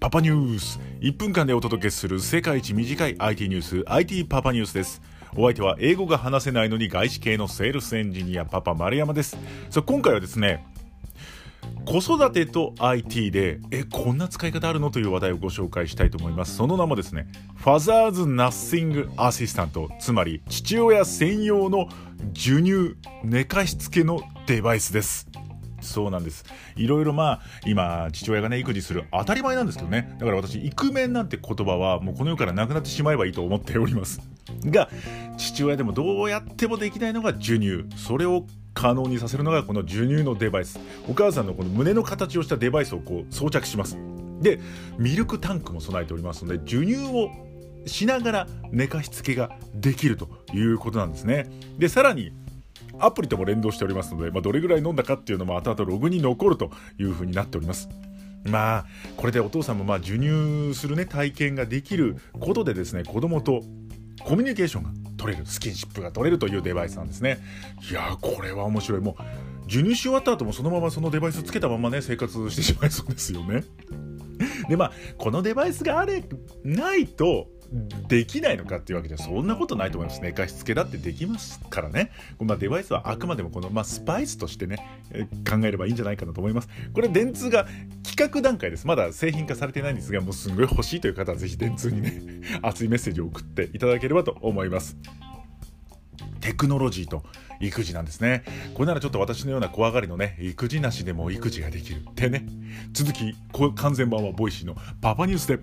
パパニュース。1分間でお届けする世界一短い IT ニュース IT パパニュースです。お相手は英語が話せないのに外資系のセールスエンジニアパパ丸山です。さあ今回はですね子育てと IT でえこんな使い方あるのという話題をご紹介したいと思います。その名もですね Father's Nursing Assistant つまり父親専用の授乳寝かしつけのデバイスです。そうなんです。いろいろまあ今父親がね育児する当たり前なんですけどね。だから私イクメンなんて言葉はもうこの世からなくなってしまえばいいと思っております。が父親でもどうやってもできないのが授乳。それを可能にさせるのがこの授乳のデバイス。お母さんのこの胸の形をしたデバイスをこう装着します。でミルクタンクも備えておりますので授乳をしながら寝かしつけができるということなんですね。でさらにアプリとも連動しておりますので、まあ、どれぐらい飲んだかっていうのも後々ログに残るというふうになっております。まあこれでお父さんもまあ授乳するね体験ができることでですね子供とコミュニケーションが取れるスキンシップが取れるというデバイスなんですね。いやーこれは面白い。もう授乳し終わった後もそのままそのデバイスつけたままね生活してしまいそうですよね。でまあこのデバイスがあれないとできないのかっていうわけではそんなことないと思います寝かしつけだってできますからね、まあ、デバイスはあくまでもこの、まあ、スパイスとしてね考えればいいんじゃないかなと思いますこれ電通が企画段階ですまだ製品化されてないんですがもうすごい欲しいという方はぜひ電通にね 熱いメッセージを送っていただければと思いますテクノロジーと育児なんですね。これならちょっと私のような怖がりのね、育児なしでも育児ができる。ってね。続き、完全版はボイシーのパパニュースで